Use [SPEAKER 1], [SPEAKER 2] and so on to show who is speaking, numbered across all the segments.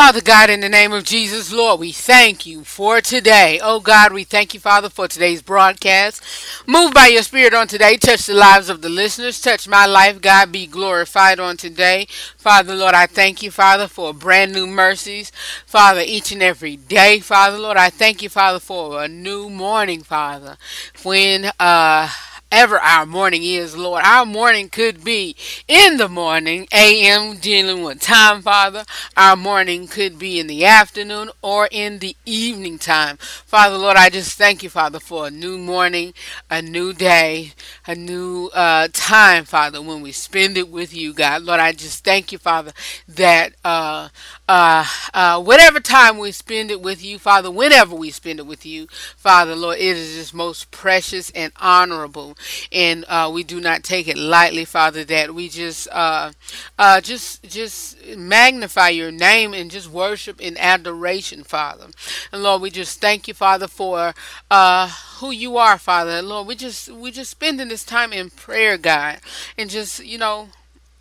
[SPEAKER 1] Father God, in the name of Jesus, Lord, we thank you for today. Oh God, we thank you, Father, for today's broadcast. Move by your Spirit on today. Touch the lives of the listeners. Touch my life. God, be glorified on today. Father, Lord, I thank you, Father, for brand new mercies. Father, each and every day, Father, Lord, I thank you, Father, for a new morning, Father. When, uh, ever our morning is, Lord. Our morning could be in the morning, a.m., dealing with time, Father. Our morning could be in the afternoon or in the evening time. Father, Lord, I just thank you, Father, for a new morning, a new day, a new uh, time, Father, when we spend it with you, God. Lord, I just thank you, Father, that uh, uh, uh, whatever time we spend it with you, Father, whenever we spend it with you, Father, Lord, it is just most precious and honorable, and uh, we do not take it lightly, Father. That we just, uh, uh, just, just magnify your name and just worship in adoration, Father. And Lord, we just thank you, Father, for uh, who you are, Father. Lord, we just, we just spending this time in prayer, God, and just, you know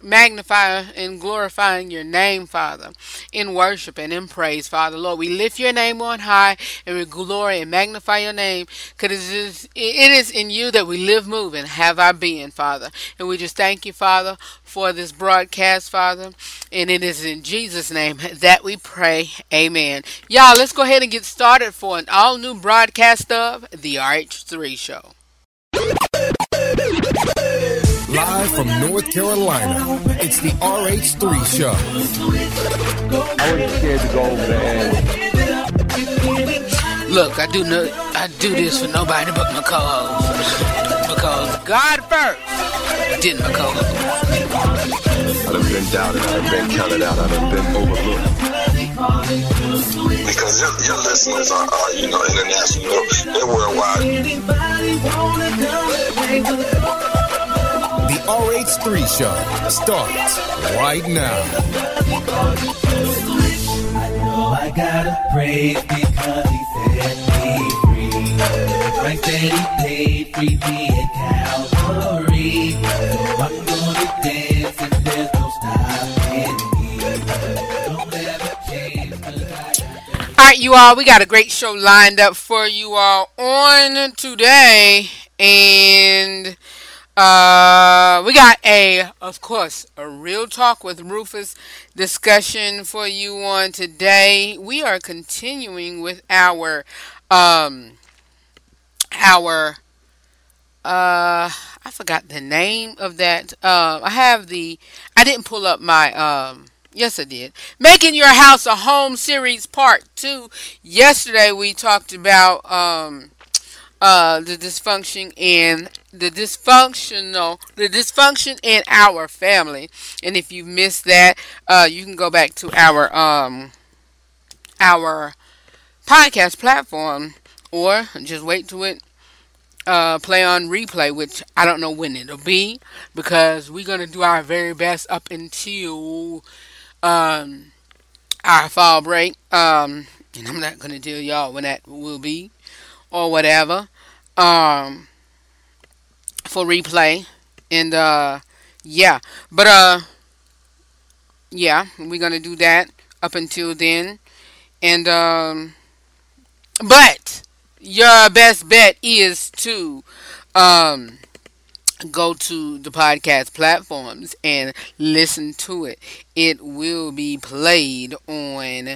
[SPEAKER 1] magnify and glorifying your name, Father, in worship and in praise, Father. Lord, we lift your name on high and we glory and magnify your name because it is, it is in you that we live, move, and have our being, Father. And we just thank you, Father, for this broadcast, Father. And it is in Jesus' name that we pray. Amen. Y'all, let's go ahead and get started for an all new broadcast of The RH3 Show.
[SPEAKER 2] Live from North Carolina, it's the RH3 Show.
[SPEAKER 3] I wasn't scared to go over there.
[SPEAKER 1] Look, I do no, I do this for nobody but my co-host. because God first, then my co-host.
[SPEAKER 3] I've been doubted, I've been counted out, I've been overlooked.
[SPEAKER 4] Because your, your listeners are, are, you know, international, they're worldwide.
[SPEAKER 2] The RH3 Show starts right now.
[SPEAKER 5] I know I gotta praise because he set me free. Price that he paid, free me at Calvary. So I'm gonna dance and there's no stopping me. Don't ever change 'cause I
[SPEAKER 1] All right, you all, we got a great show lined up for you all on today, and uh, we got a, of course, a real talk with Rufus discussion for you on today. We are continuing with our, um, our, uh, I forgot the name of that. Uh, I have the, I didn't pull up my, um, yes, I did. Making Your House a Home series part two. Yesterday we talked about, um, uh, the dysfunction in the dysfunctional the dysfunction in our family. And if you missed that uh, you can go back to our um our podcast platform or just wait to it uh, play on replay which i don't know when it'll be because we're to do our very best up until um our fall break um and i'm not to tell y'all when that will be or whatever. Um for replay and uh yeah but uh yeah we're gonna do that up until then and um but your best bet is to um go to the podcast platforms and listen to it. It will be played on.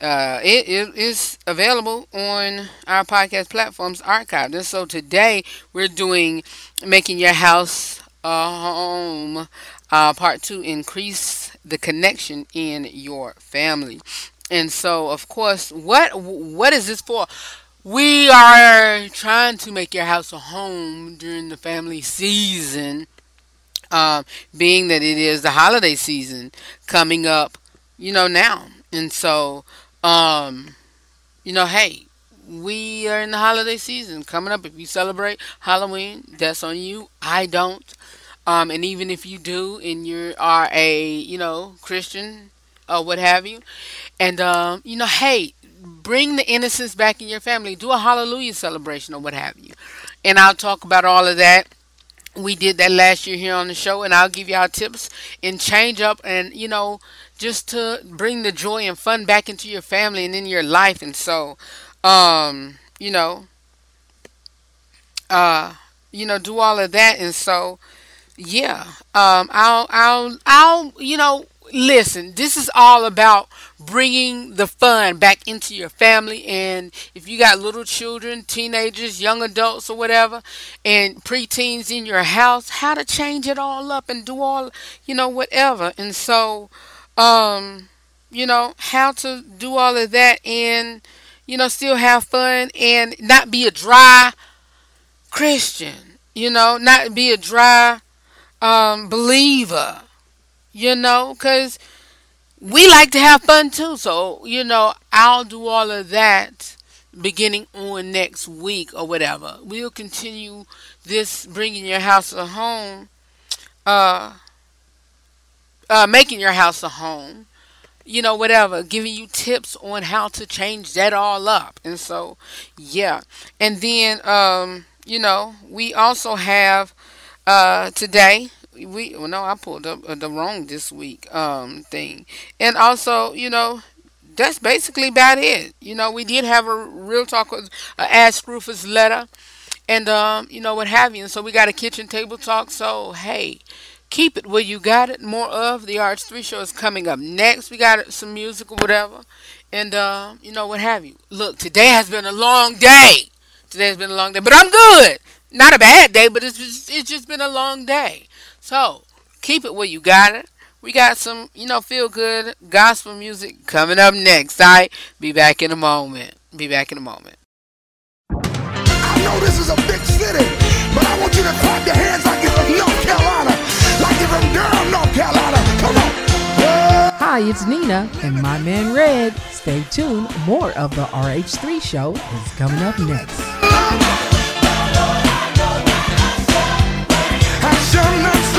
[SPEAKER 1] Uh, it, it is available on our podcast platforms archived. And so today we're doing making your house a home. Uh, part two: increase the connection in your family. And so, of course, what what is this for? We are trying to make your house a home during the family season, um, being that it is the holiday season coming up, you know, now. And so, um, you know, hey, we are in the holiday season coming up. If you celebrate Halloween, that's on you. I don't. Um, and even if you do, and you are a, you know, Christian or what have you, and, um, you know, hey, bring the innocence back in your family. Do a hallelujah celebration or what have you. And I'll talk about all of that we did that last year here on the show, and I'll give y'all tips and change up and, you know, just to bring the joy and fun back into your family and in your life. And so, um, you know, uh, you know, do all of that. And so, yeah, um, I'll, I'll, I'll, you know, listen. This is all about bringing the fun back into your family. And if you got little children, teenagers, young adults, or whatever, and preteens in your house, how to change it all up and do all, you know, whatever. And so, um, you know, how to do all of that and, you know, still have fun and not be a dry Christian, you know, not be a dry um, believer, you know, because we like to have fun too. So, you know, I'll do all of that beginning on next week or whatever. We'll continue this bringing your house a home, uh, uh, making your house a home, you know, whatever, giving you tips on how to change that all up. And so, yeah. And then, um, you know, we also have uh, today. We well, no, I pulled up uh, the wrong this week um, thing, and also, you know, that's basically about it. You know, we did have a real talk with uh, Ask Rufus letter, and um, you know what have you. And so we got a kitchen table talk. So hey, keep it where you got it. More of the RH3 show is coming up next. We got some music or whatever, and uh, you know what have you. Look, today has been a long day. Today's been a long day, but I'm good. Not a bad day, but it's just, it's just been a long day. So keep it where you got it. We got some, you know, feel good gospel music coming up next. All right, be back in a moment. Be back in a moment.
[SPEAKER 6] I know this is a big city, but I want you to clap your hands like you're from North Carolina, like you're from Durham, North Carolina. Come on. Yeah.
[SPEAKER 7] Hi, it's Nina and my man Red. Stay tuned. More of the RH3 show is coming up next.
[SPEAKER 6] I shall not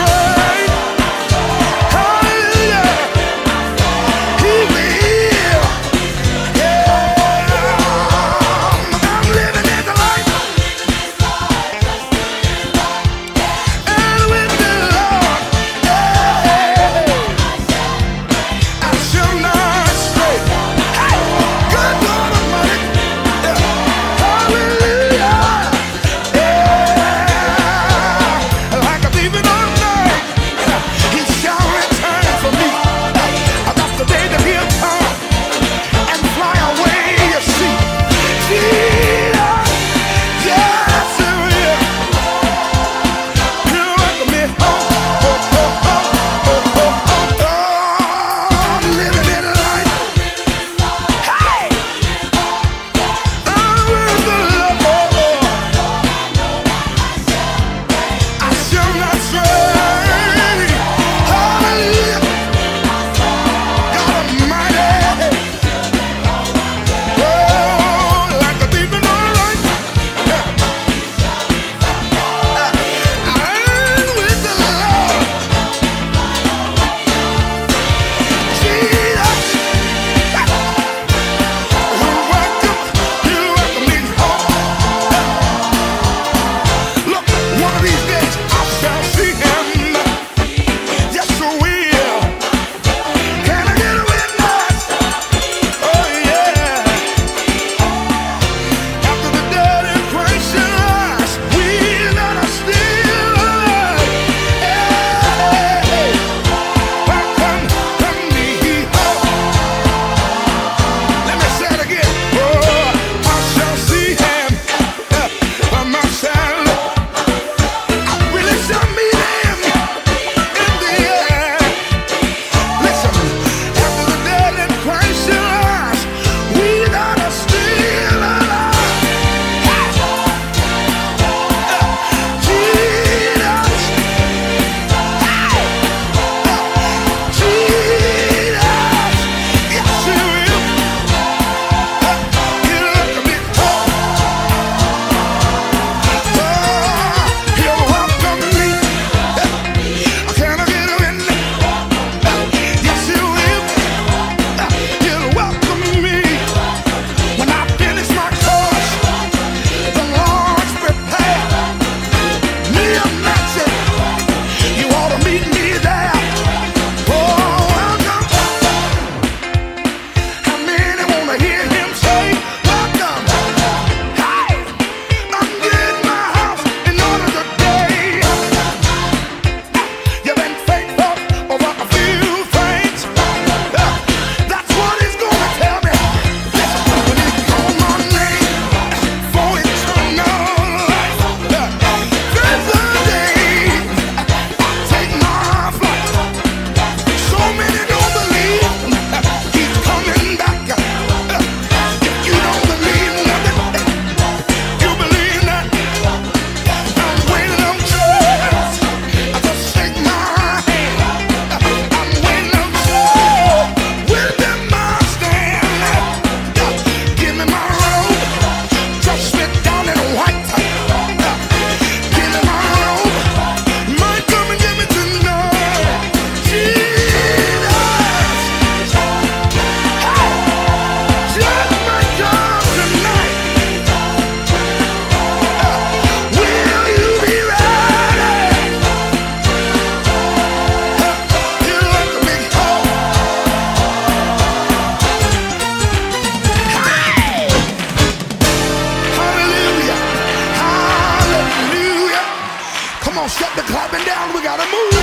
[SPEAKER 6] down, we gotta move.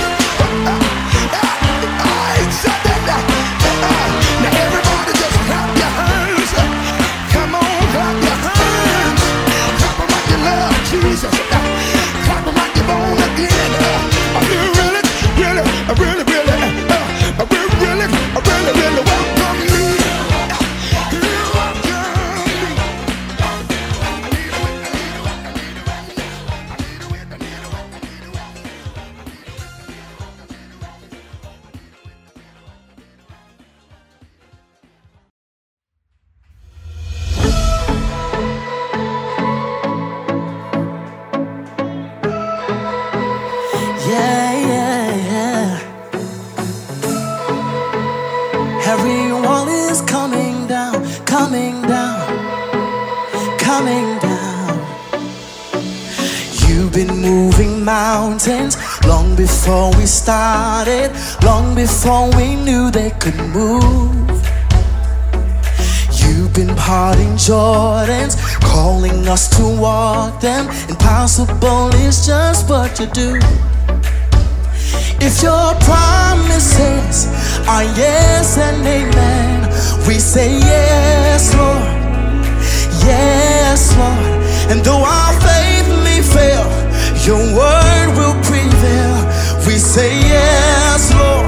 [SPEAKER 6] Now everybody just clap your hands. Come on, clap your hands. Like
[SPEAKER 8] you love Jesus. Like you're born again. Really, really, really, really? Uh, uh, me all we knew they could move. You've been parting Jordans, calling us to walk them. Impossible is just what you do. If your promises are yes and amen, we say yes, Lord. Yes, Lord. And though our faith may fail, your word will prevail. We say yes, Lord.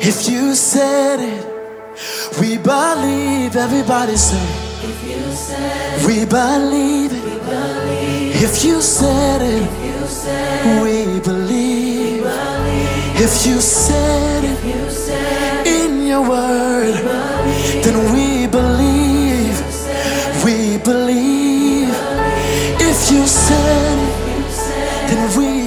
[SPEAKER 8] If you said it, we believe. Everybody say, If you said it, we believe it. If you said it, we believe. If you said it in your word, then we believe. We believe. If you said it, then we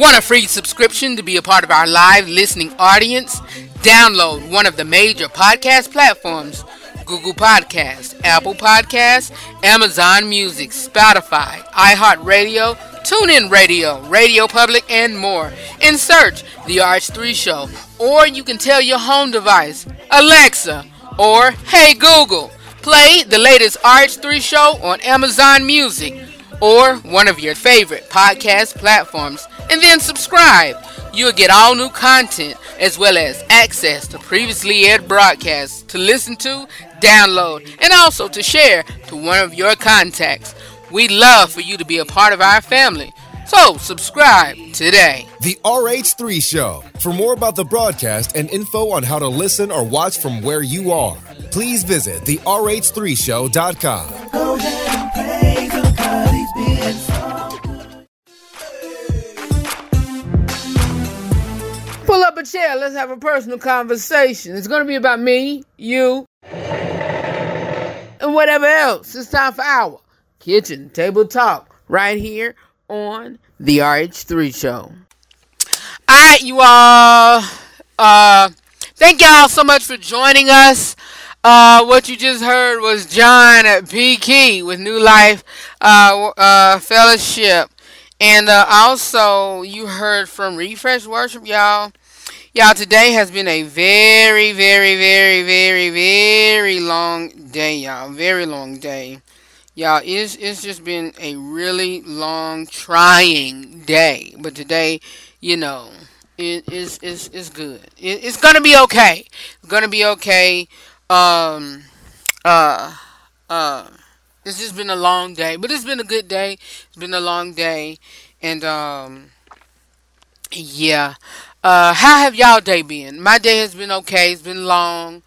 [SPEAKER 1] Want a free subscription to be a part of our live listening audience? Download one of the major podcast platforms Google Podcasts, Apple Podcasts, Amazon Music, Spotify, iHeartRadio, TuneIn Radio, Radio Public, and more. And search The RH3 Show. Or you can tell your home device, Alexa, or Hey Google, play the latest RH3 Show on Amazon Music or one of your favorite podcast platforms, and then subscribe. You'll get all new content as well as access to previously aired broadcasts to listen to, download, and also to share to one of your contacts. We'd love for you to be a part of our family. So, subscribe today.
[SPEAKER 2] The RH3 Show. For more about the broadcast and info on how to listen or watch from where you are, please visit the RH3Show.com.
[SPEAKER 5] Go ahead and praise him
[SPEAKER 1] up a chair. Let's have a personal conversation. It's going to be about me, you, and whatever else. It's time for our kitchen table talk right here on the RH3 show. All right, you all. Uh, thank y'all so much for joining us. Uh, what you just heard was John at P Key with New Life uh, uh, Fellowship. And uh, also, you heard from Refresh Worship, y'all. Y'all, today has been a very, very, very, very, very long day, y'all. Very long day. Y'all, it's, it's just been a really long, trying day. But today, you know, it is it's, it's good. It, it's gonna be okay. It's gonna be okay. Um, uh, uh, it's just been a long day, but it's been a good day. It's been a long day, and um, yeah. Uh, how have y'all day been? My day has been okay. It's been long.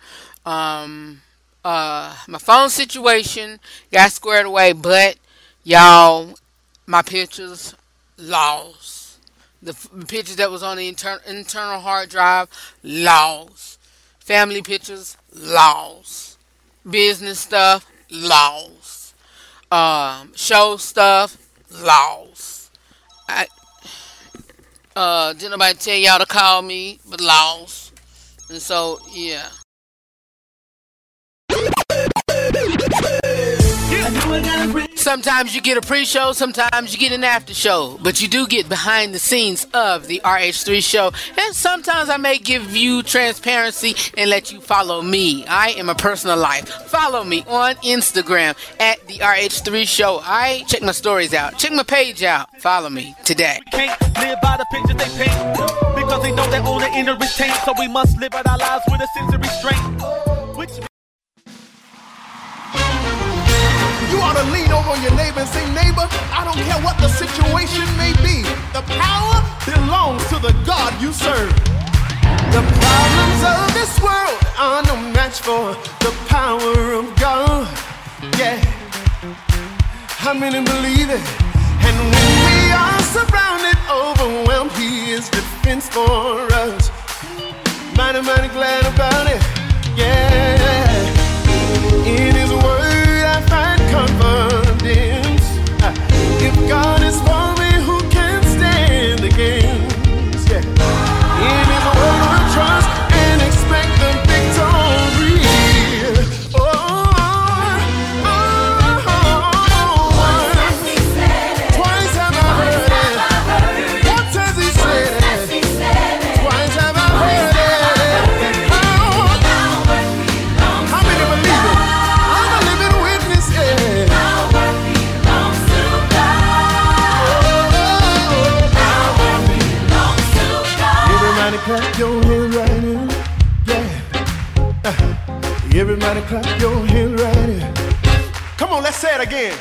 [SPEAKER 1] Um, uh, my phone situation got squared away, but y'all, my pictures lost. The f- pictures that was on the inter- internal hard drive lost. Family pictures lost. Business stuff lost. Um, show stuff lost. Uh didn't nobody tell y'all to call me, but lost. And so yeah. Sometimes you get a pre-show, sometimes you get an after show, but you do get behind the scenes of the RH3 show. And sometimes I may give you transparency and let you follow me. I am a personal life. Follow me on Instagram at the RH3 show. I check my stories out. Check my page out. Follow me today.
[SPEAKER 9] can't live by the they paint because they know own inner. So we must live out our lives with a sense of restraint.
[SPEAKER 10] You ought to lean over on your neighbor and say, neighbor, I don't care what the situation may be. The power belongs to the God you serve. The problems of this world are no match for the power of God. Yeah. How many believe it? And when we are surrounded, overwhelmed, He is defense for us. Mighty, mighty glad about it. Yeah. In confidence. If God is for again.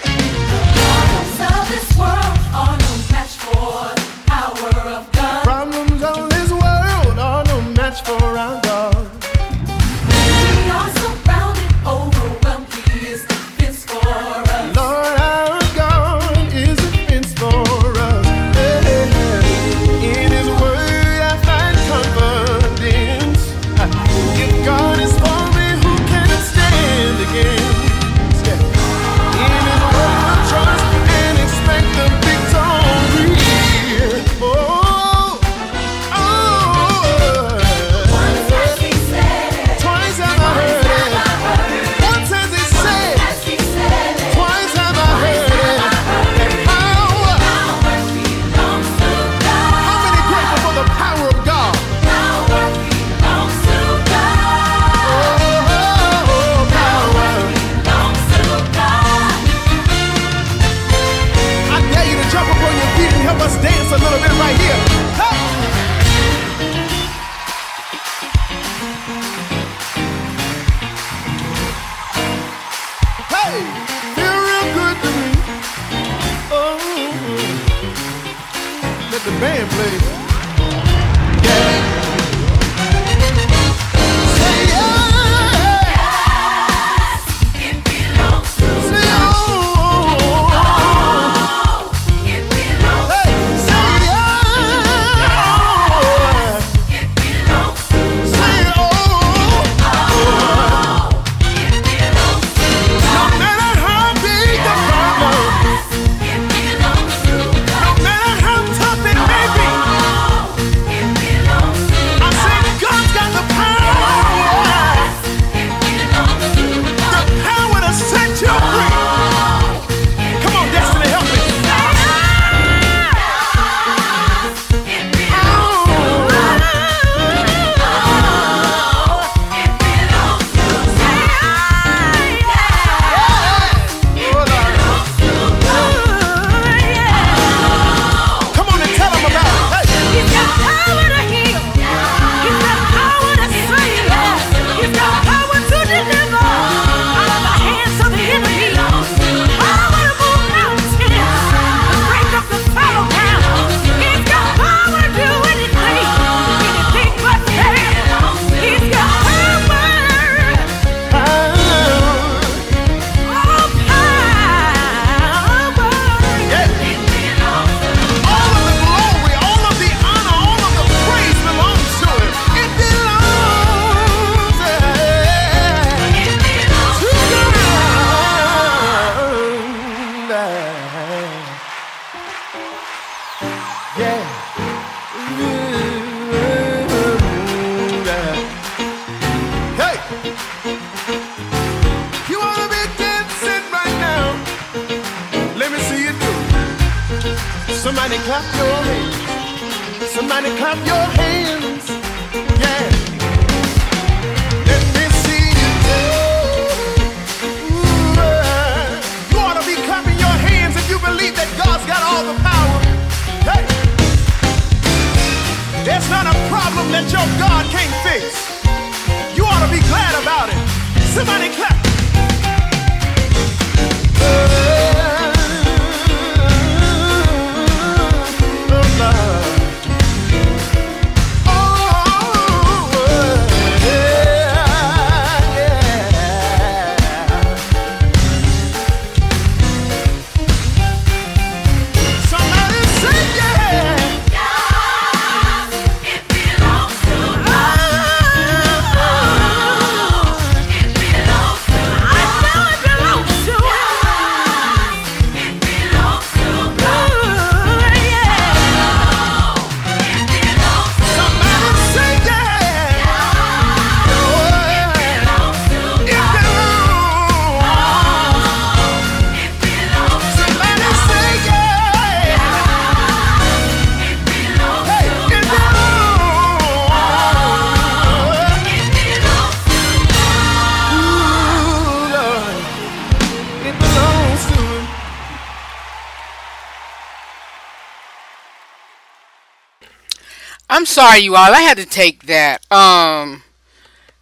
[SPEAKER 1] I'm sorry, you all. I had to take that. Um,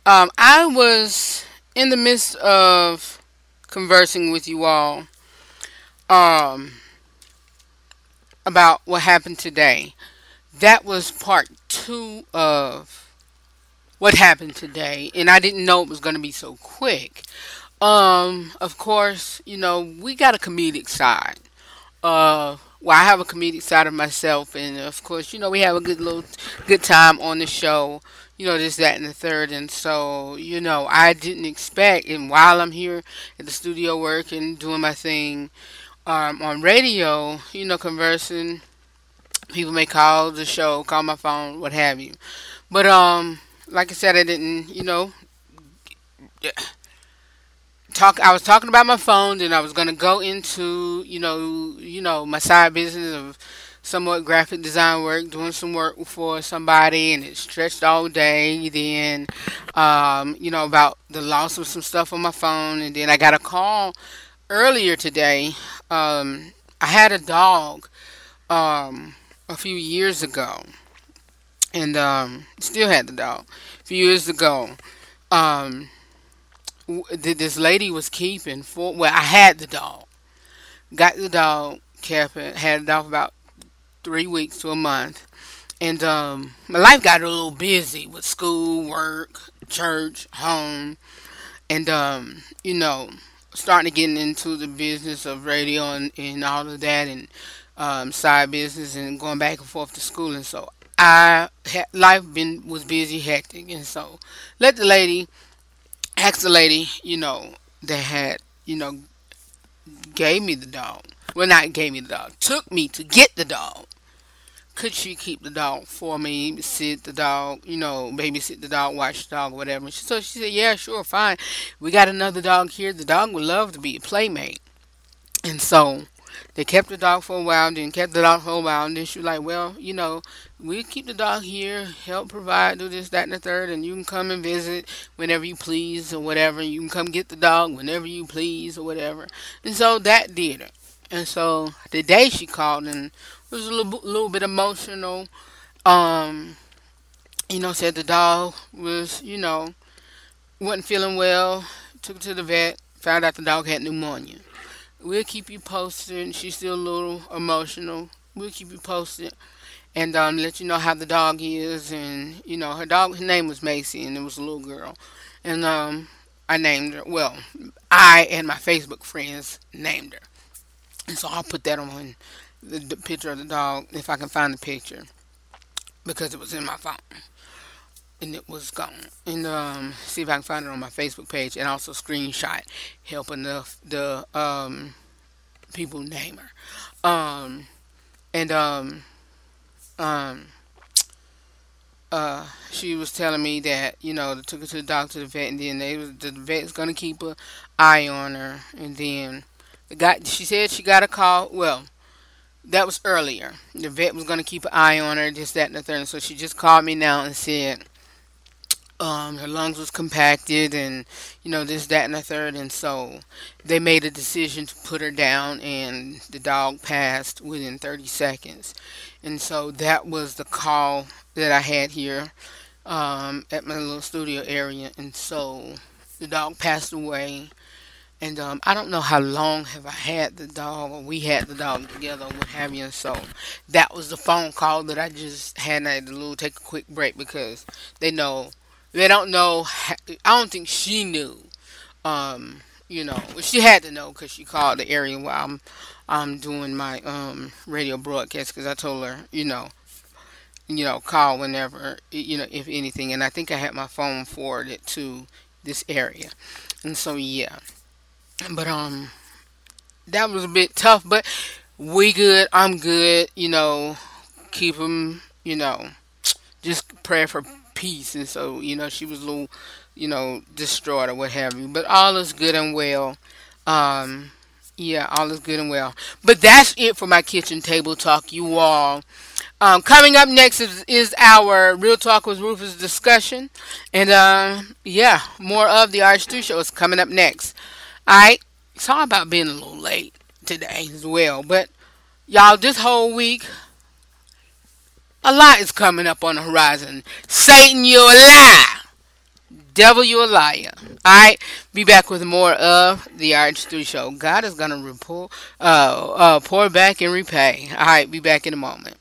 [SPEAKER 1] um, I was in the midst of conversing with you all. Um, about what happened today. That was part two of what happened today, and I didn't know it was going to be so quick. Um, of course, you know we got a comedic side. Uh, well, I have a comedic side of myself, and of course, you know we have a good little good time on the show. You know this, that, and the third, and so you know I didn't expect. And while I'm here at the studio working, doing my thing, um, on radio, you know, conversing. People may call the show, call my phone, what have you. But um, like I said, I didn't, you know, talk. I was talking about my phone, and I was gonna go into, you know, you know, my side business of somewhat graphic design work, doing some work for somebody, and it stretched all day. Then, um, you know, about the loss of some stuff on my phone, and then I got a call earlier today. Um, I had a dog um, a few years ago, and um, still had the dog a few years ago. Um, w- th- this lady was keeping for. Well, I had the dog, got the dog, kept it, had it off about three weeks to a month, and um, my life got a little busy with school, work, church, home, and um, you know, starting to get into the business of radio and, and all of that, and um, side business, and going back and forth to school, and so I had life been was busy, hectic, and so let the lady ask the lady, you know, that had you know gave me the dog. Well, not gave me the dog, took me to get the dog. Could she keep the dog for me, sit the dog, you know, babysit the dog, watch the dog, whatever? So she said, yeah, sure, fine. We got another dog here. The dog would love to be a playmate. And so they kept the dog for a while, then kept the dog for a while, and then she was like, well, you know, we keep the dog here, help provide, do this, that, and the third, and you can come and visit whenever you please or whatever. You can come get the dog whenever you please or whatever. And so that did it. And so the day she called and was a little, little bit emotional. Um, you know, said the dog was, you know, wasn't feeling well. Took it to the vet. Found out the dog had pneumonia. We'll keep you posted. She's still a little emotional. We'll keep you posted and um, let you know how the dog is. And you know, her dog, her name was Macy, and it was a little girl. And um, I named her. Well, I and my Facebook friends named her. And so I'll put that on the, the picture of the dog if I can find the picture because it was in my phone and it was gone. And um, see if I can find it on my Facebook page and also screenshot helping the the um, people name her. Um, and um, um, uh, she was telling me that you know they took her to the doctor, the vet, and then they was the vet's gonna keep an eye on her, and then the guy she said she got a call. Well, that was earlier. The vet was gonna keep an eye on her, just that, and the third. So she just called me now and said um, her lungs was compacted and you know this that and the third and so they made a decision to put her down and the dog passed within 30 seconds and so that was the call that i had here um, at my little studio area and so the dog passed away and um, I don't know how long have I had the dog or we had the dog together or what have you. And so that was the phone call that I just had. I had to little take a quick break because they know they don't know. I don't think she knew. Um, you know, she had to know because she called the area while I'm I'm doing my um radio broadcast because I told her, you know, you know, call whenever, you know, if anything. And I think I had my phone forwarded to this area, and so yeah. But um, that was a bit tough. But we good. I'm good. You know, keep them. You know, just pray for peace. And so, you know, she was a little, you know, distraught or what have you. But all is good and well. Um, yeah, all is good and well. But that's it for my kitchen table talk, you all. Um, coming up next is, is our Real Talk with Rufus discussion. And uh, yeah, more of the RH3 show is coming up next. Alright, sorry about being a little late today as well. But y'all, this whole week,
[SPEAKER 11] a lot is coming up on the horizon. Satan, you're a liar. Devil, you're a liar. All right, be back with more of the RH3 show. God is going to uh, uh, pour back and repay. All right, be back in a moment.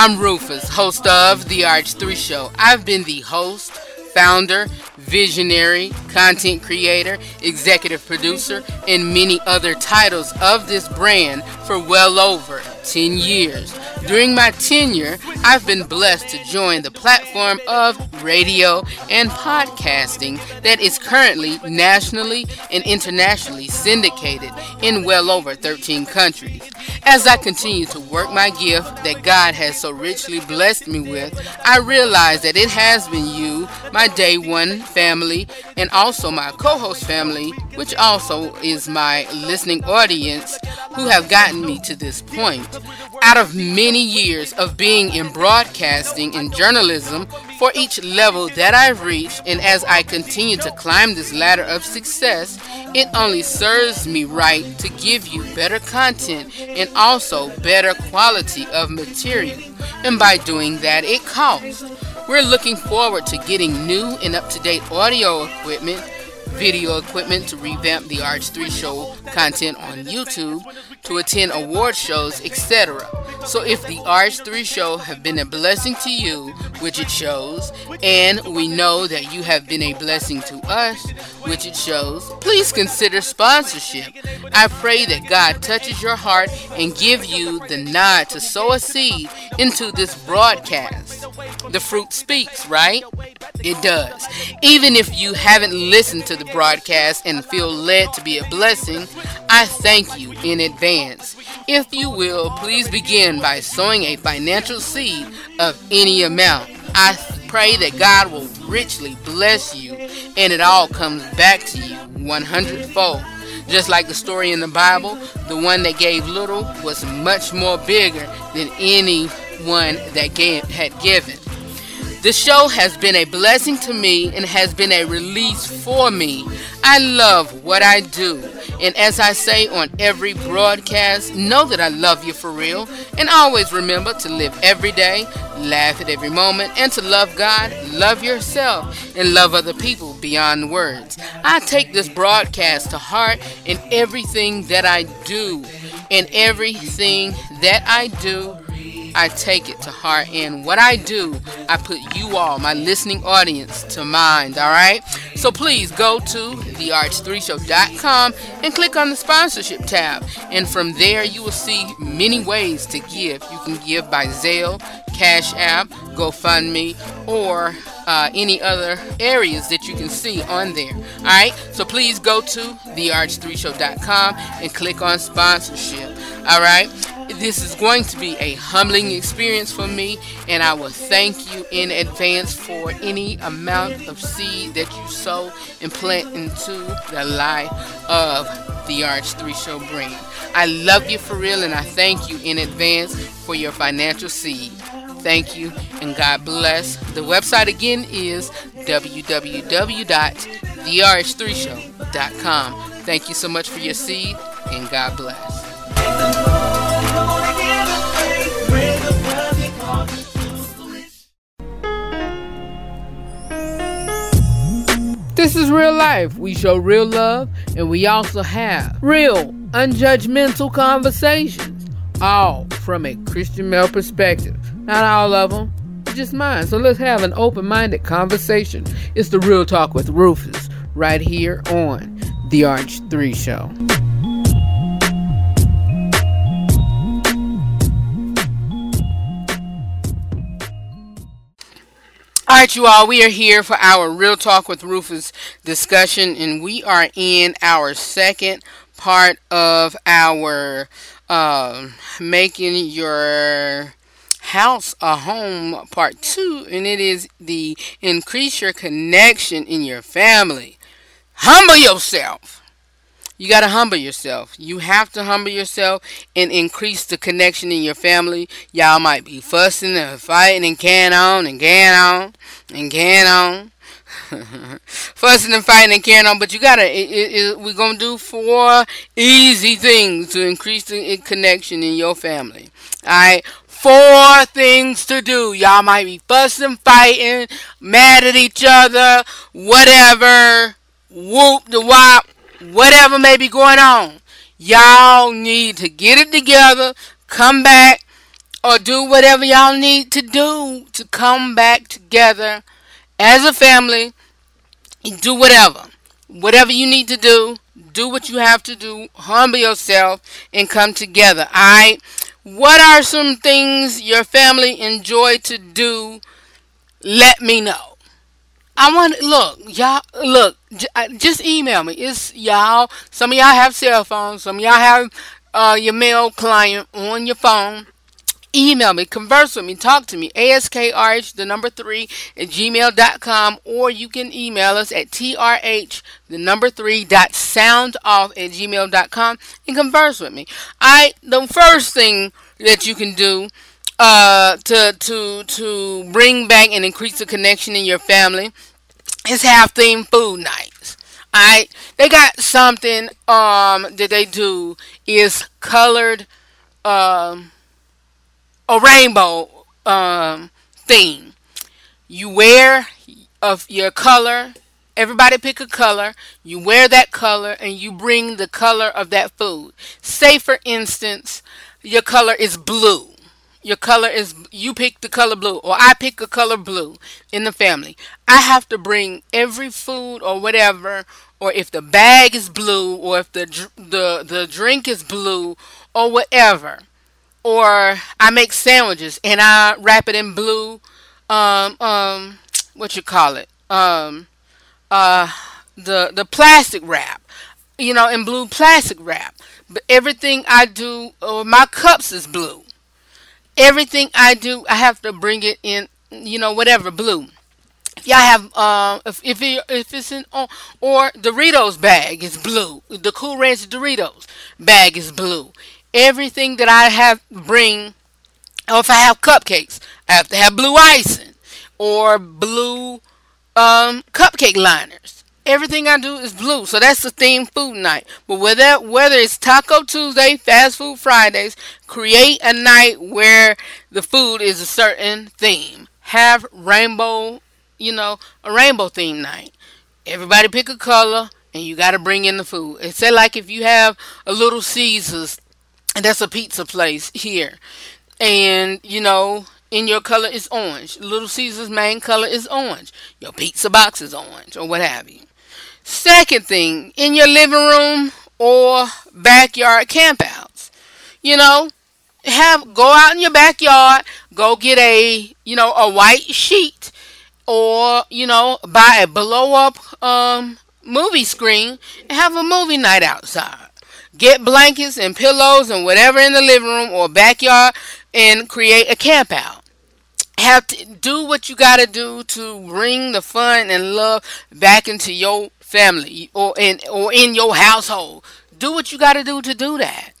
[SPEAKER 1] I'm Rufus, host of The RH3 Show. I've been the host, founder, visionary, content creator, executive producer, and many other titles of this brand for well over 10 years. During my tenure, I've been blessed to join the platform of radio and podcasting that is currently nationally and internationally syndicated in well over 13 countries. As I continue to work my gift that God has so richly blessed me with, I realize that it has been you, my day one family, and also my co host family, which also is my listening audience, who have gotten me to this point. Out of many years of being in broadcasting and journalism, for each level that I've reached, and as I continue to climb this ladder of success, it only serves me right to give you better content and also better quality of material. And by doing that, it costs. We're looking forward to getting new and up to date audio equipment, video equipment to revamp the RH3 show content on YouTube, to attend award shows, etc. So if the RH3 show have been a blessing to you, which it shows, and we know that you have been a blessing to us, which it shows, please consider sponsorship. I pray that God touches your heart and give you the nod to sow a seed into this broadcast. The fruit speaks, right? It does. Even if you haven't listened to the broadcast and feel led to be a blessing, I thank you in advance. If you will, please begin by sowing a financial seed of any amount. I pray that God will richly bless you and it all comes back to you 100 fold. Just like the story in the Bible, the one that gave little was much more bigger than anyone that gave, had given. The show has been a blessing to me and has been a release for me. I love what I do. And as I say on every broadcast, know that I love you for real. And always remember to live every day, laugh at every moment, and to love God, love yourself, and love other people beyond words. I take this broadcast to heart in everything that I do. In everything that I do, I take it to heart. And what I do, I put you all, my listening audience, to mind. All right? So please go to therh3show.com and click on the sponsorship tab. And from there, you will see many ways to give. You can give by Zelle, Cash App, GoFundMe, or uh, any other areas that you can see on there. All right, so please go to therh3show.com and click on sponsorship. All right, this is going to be a humbling experience for me, and I will thank you in advance for any amount of seed that you sow and plant into the life of the RH3 Show brand. I love you for real, and I thank you in advance for your financial seed. Thank you and God bless. The website again is www.therh3show.com. Thank you so much for your seed and God bless. This is real life. We show real love and we also have real, unjudgmental conversations, all from a Christian male perspective. Not all of them, just mine. So let's have an open minded conversation. It's the Real Talk with Rufus right here on The Arch 3 Show. Right, you all, we are here for our Real Talk with Rufus discussion, and we are in our second part of our uh, making your house a home part two, and it is the increase your connection in your family. Humble yourself. You got to humble yourself. You have to humble yourself and increase the connection in your family. Y'all might be fussing and fighting and can on and can on and can on. fussing and fighting and carrying on, but you gotta. It, it, it, we're gonna do four easy things to increase the eh, connection in your family. All right, four things to do. Y'all might be fussing, fighting, mad at each other, whatever. Whoop the wop whatever may be going on, y'all need to get it together, come back, or do whatever y'all need to do to come back together as a family. Do whatever. Whatever you need to do, do what you have to do. Humble yourself and come together. Alright? What are some things your family enjoy to do? Let me know. I want look, y'all. Look, j- uh, just email me. It's y'all. Some of y'all have cell phones. Some of y'all have uh, your mail client on your phone. Email me, converse with me, talk to me. ASKRH, the number three, at gmail.com, or you can email us at TRH, the number three, dot sound off at gmail.com and converse with me. I, the first thing that you can do uh, to, to, to bring back and increase the connection in your family is have themed food nights. Alright, they got something um that they do is colored um a rainbow um theme. You wear of your color. Everybody pick a color. You wear that color and you bring the color of that food. Say for instance, your color is blue. Your color is you pick the color blue or I pick a color blue in the family. I have to bring every food or whatever or if the bag is blue or if the the the drink is blue or whatever. Or I make sandwiches and I wrap it in blue um um what you call it? Um uh the the plastic wrap. You know in blue plastic wrap. But everything I do or my cups is blue everything I do I have to bring it in you know whatever blue. If y'all have uh if if, if it's in or, or Doritos bag is blue. The Cool Ranch Doritos bag is blue. Everything that I have bring or if I have cupcakes, I have to have blue icing or blue um, cupcake liners. Everything I do is blue, so that's the theme food night. But whether whether it's Taco Tuesday, Fast Food Fridays, create a night where the food is a certain theme. Have rainbow, you know, a rainbow theme night. Everybody pick a color, and you got to bring in the food. It's like if you have a Little Caesars, and that's a pizza place here and you know in your color is orange little caesar's main color is orange your pizza box is orange or what have you second thing in your living room or backyard campouts you know have go out in your backyard go get a you know a white sheet or you know buy a blow up um movie screen and have a movie night outside get blankets and pillows and whatever in the living room or backyard and create a camp out. Have to do what you got to do to bring the fun and love back into your family or in or in your household. Do what you got to do to do that.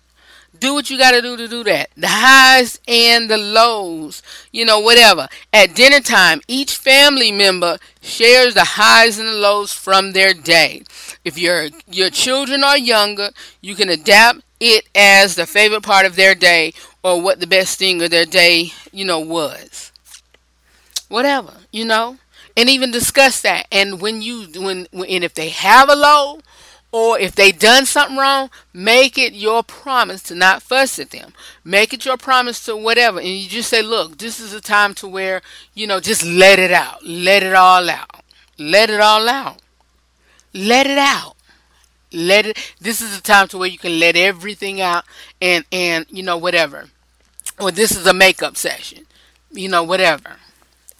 [SPEAKER 1] Do what you got to do to do that. The highs and the lows, you know, whatever. At dinner time, each family member shares the highs and the lows from their day. If your your children are younger, you can adapt it as the favorite part of their day or what the best thing of their day, you know, was. Whatever, you know, and even discuss that. And when you when, when and if they have a low or if they done something wrong, make it your promise to not fuss at them. Make it your promise to whatever, and you just say, "Look, this is a time to where you know, just let it out, let it all out, let it all out, let it out." let it this is a time to where you can let everything out and and you know whatever. Or this is a makeup session. You know whatever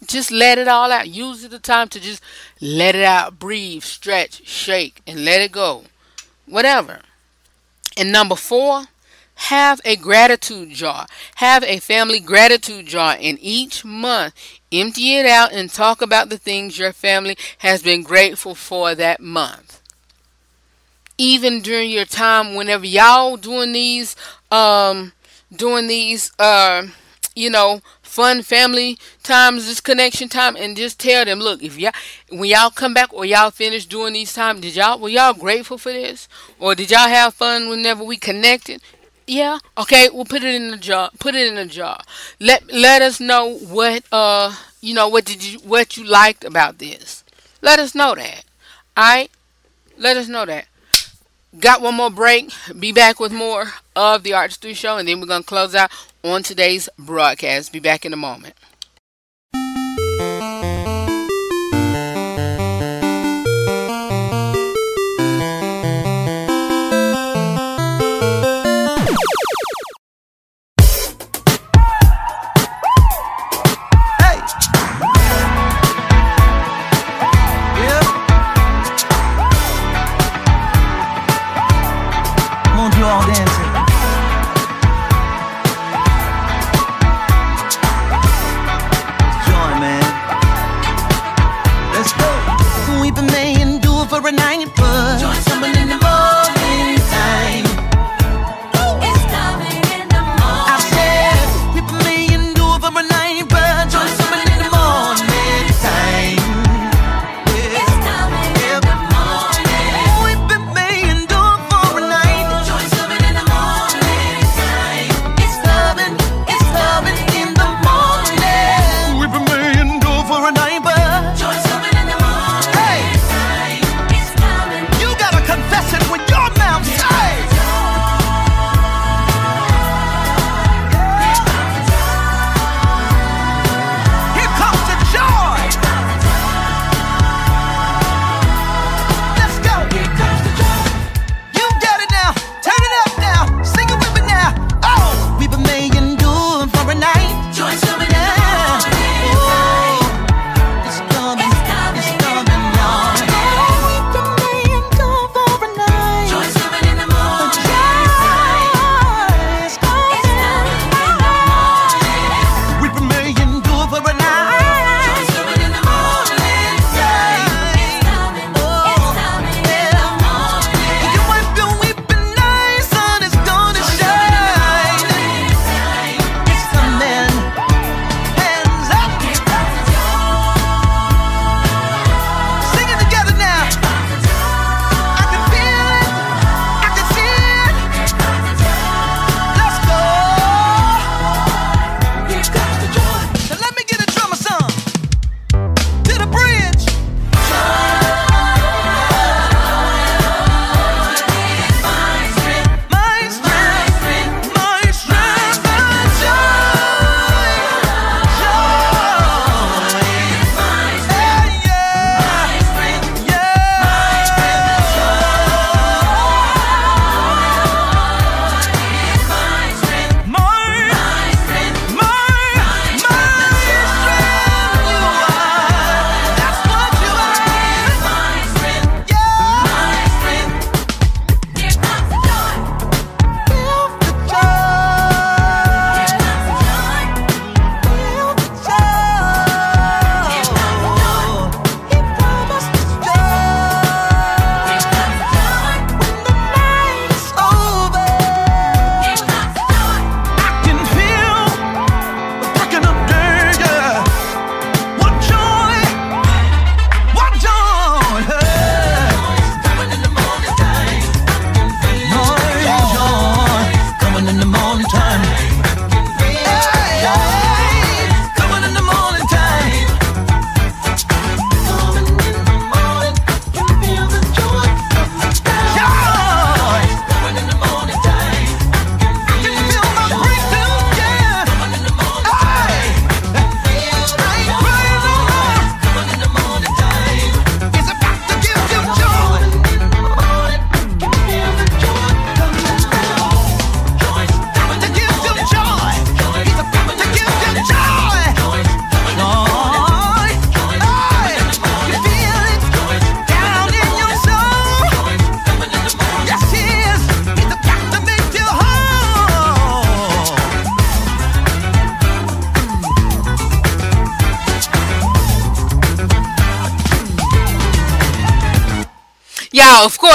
[SPEAKER 1] just let it all out. Use the time to just let it out breathe stretch shake and let it go. Whatever. And number four have a gratitude jar. Have a family gratitude jar. And each month empty it out and talk about the things your family has been grateful for that month. Even during your time whenever y'all doing these um doing these uh you know fun family times this connection time and just tell them look if y'all when y'all come back or y'all finish doing these times did y'all were y'all grateful for this? Or did y'all have fun whenever we connected? Yeah okay we'll put it in the jar put it in a jar. Let let us know what uh you know what did you what you liked about this. Let us know that. All right let us know that. Got one more break. Be back with more of the RH3 show, and then we're going to close out
[SPEAKER 12] on today's broadcast. Be back in a moment.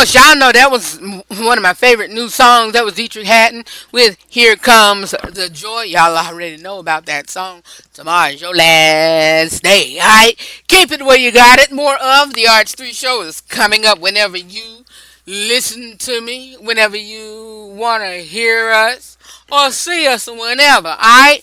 [SPEAKER 12] course, y'all know that was one of my favorite new songs. That was Dietrich Hatton with Here Comes the Joy. Y'all already know about that song. Tomorrow's your last day. All right? Keep it where you got it. More of the RH3 show is coming up whenever you listen to me, whenever you want to hear us or see us, whenever. All right?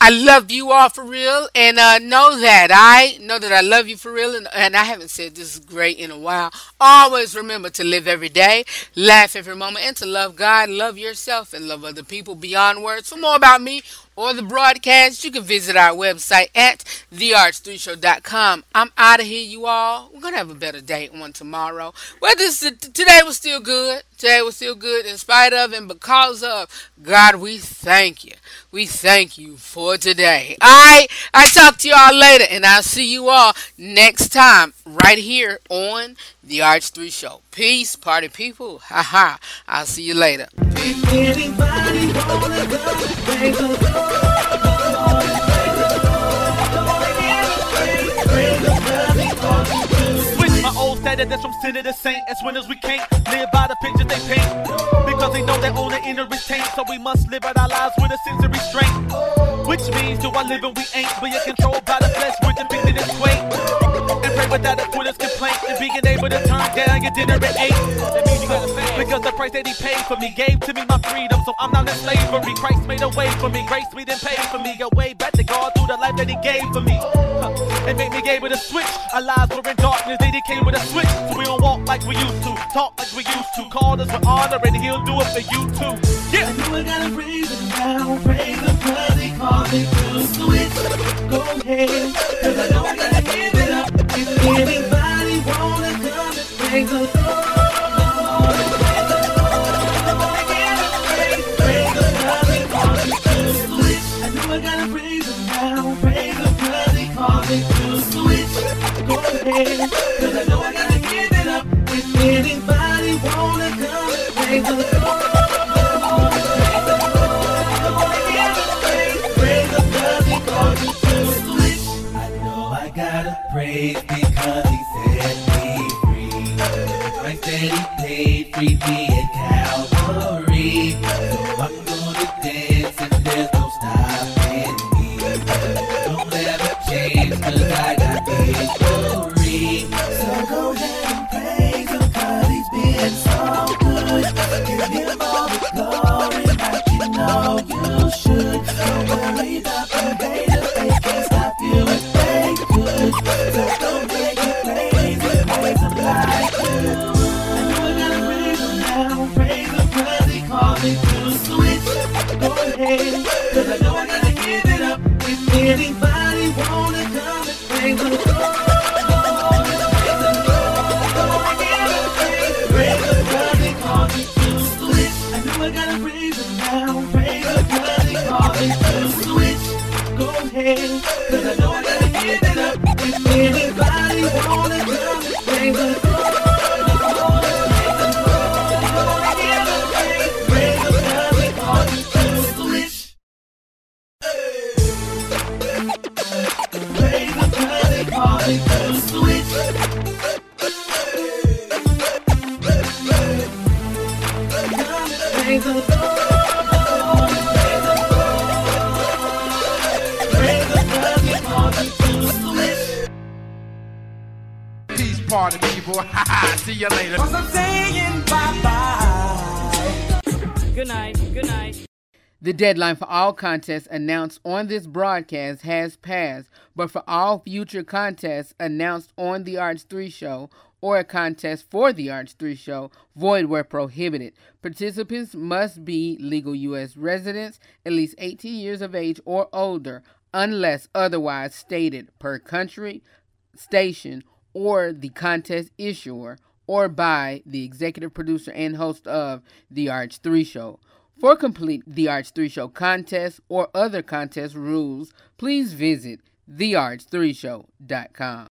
[SPEAKER 1] I love you all for real, and uh, know that I know that I love you for real, and, and I haven't said this is great in a while. Always remember to live every day, laugh every moment, and to love God, love yourself, and love other people beyond words. For more about me or the broadcast, you can visit our website at therh3show.com. I'm out of here, you all. We're gonna have a better day on tomorrow. Well, this today was still good. Today was still good in spite of and because of God. We thank you. We thank you for today. I I talk to y'all later, and I'll see you all next time right here on the RH3 Show. Peace, party people. Ha ha. I'll see you later.
[SPEAKER 9] Old that's from sinner to the saint. As winners we can't live by the pictures they paint. Because they know they own the inner is so we must live out our lives with a sense of restraint. Which means do I live and we ain't? But you're controlled by the flesh we're depicted as quaint and pray without a quitter's complaint. And being able to turn down your dinner at eight. Because the price that he paid for me gave to me my freedom. So I'm not in slavery. Christ made a way for me. Grace me then paid for me. A way back to God through the life that he gave for me. And make me able to switch. Our lives were in darkness. They came with a switch. So we don't walk like we used to. Talk like we used to. Call us with honor and he'll do it for you too. Yeah.
[SPEAKER 5] I know I gotta praise him now, praise him 'cause he called me to switch. Go ahead, 'cause I know I gotta give it up. If anybody wanna come and praise the Lord. I gotta now, to switch. Go ahead, 'cause I know free. Me at Calvary.
[SPEAKER 1] Deadline for all contests announced on this broadcast has passed, but for all future contests announced on the RH3 show or a contest for the RH3 show, void where prohibited. Participants must be legal U.S. residents, at least 18 years of age or older, unless otherwise stated per country, station, or the contest issuer, or by the executive producer and host of The RH3 Show. For complete The RH3 Show contest or other contest rules, please visit therh3show.com.